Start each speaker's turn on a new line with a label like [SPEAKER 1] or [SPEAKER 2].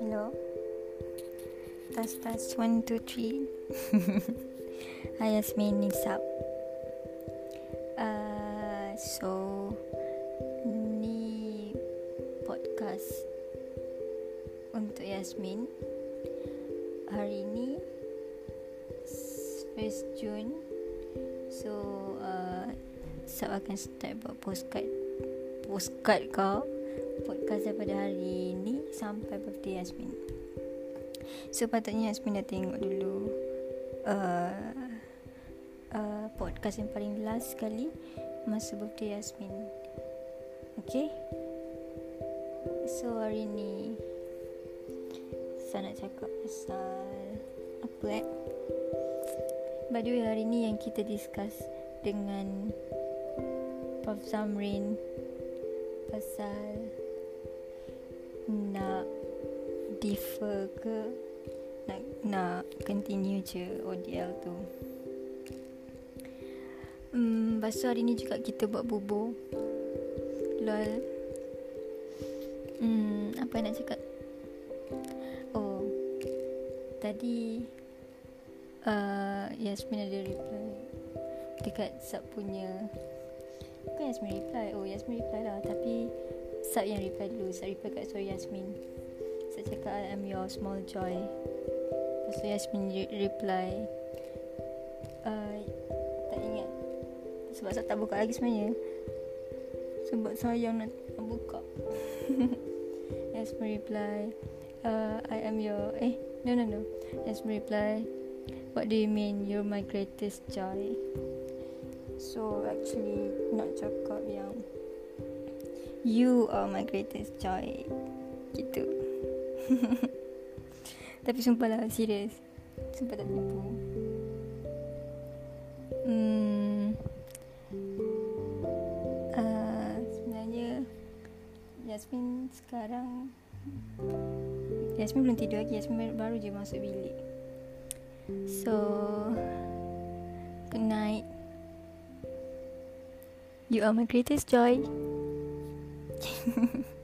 [SPEAKER 1] Hello. Test test one two three. Hi Yasmin, what's up? Uh, so ni podcast untuk Yasmin. Hari ni first June. So uh, Sab akan start buat postcard Postcard kau podcast daripada hari ni sampai birthday Yasmin. So patutnya Yasmin dah tengok dulu uh, uh, podcast yang paling last sekali masa birthday Yasmin. Okay? So hari ni saya nak cakap pasal apa eh? By the way hari ni yang kita discuss dengan Prof Zamrin pasal nak defer ke nak nak continue je ODL tu. Hmm, pasal hari ni juga kita buat bubur. Lol. Hmm, apa nak cakap? Oh. Tadi uh, Yasmin ada reply dekat sub punya Bukan Yasmin reply. Oh Yasmin reply lah. Tapi Sub yang reply dulu. Sub reply kat story Yasmin. Sub cakap I am your small joy. Lepas tu Yasmin re- reply. Uh, Tak ingat. Sebab Sub tak buka lagi sebenarnya. Sebab sayang nak, nak buka. Yasmin reply uh, I am your Eh No no no. Yasmin reply What do you mean? You're my greatest joy So actually Nak cakap yang You are my greatest joy Gitu. Tapi sumpah lah Serius Sumpah tak tipu. Hmm. Sebenarnya Yasmin sekarang Yasmin belum tidur lagi. Yasmin baru je masuk bilik. So You are my greatest joy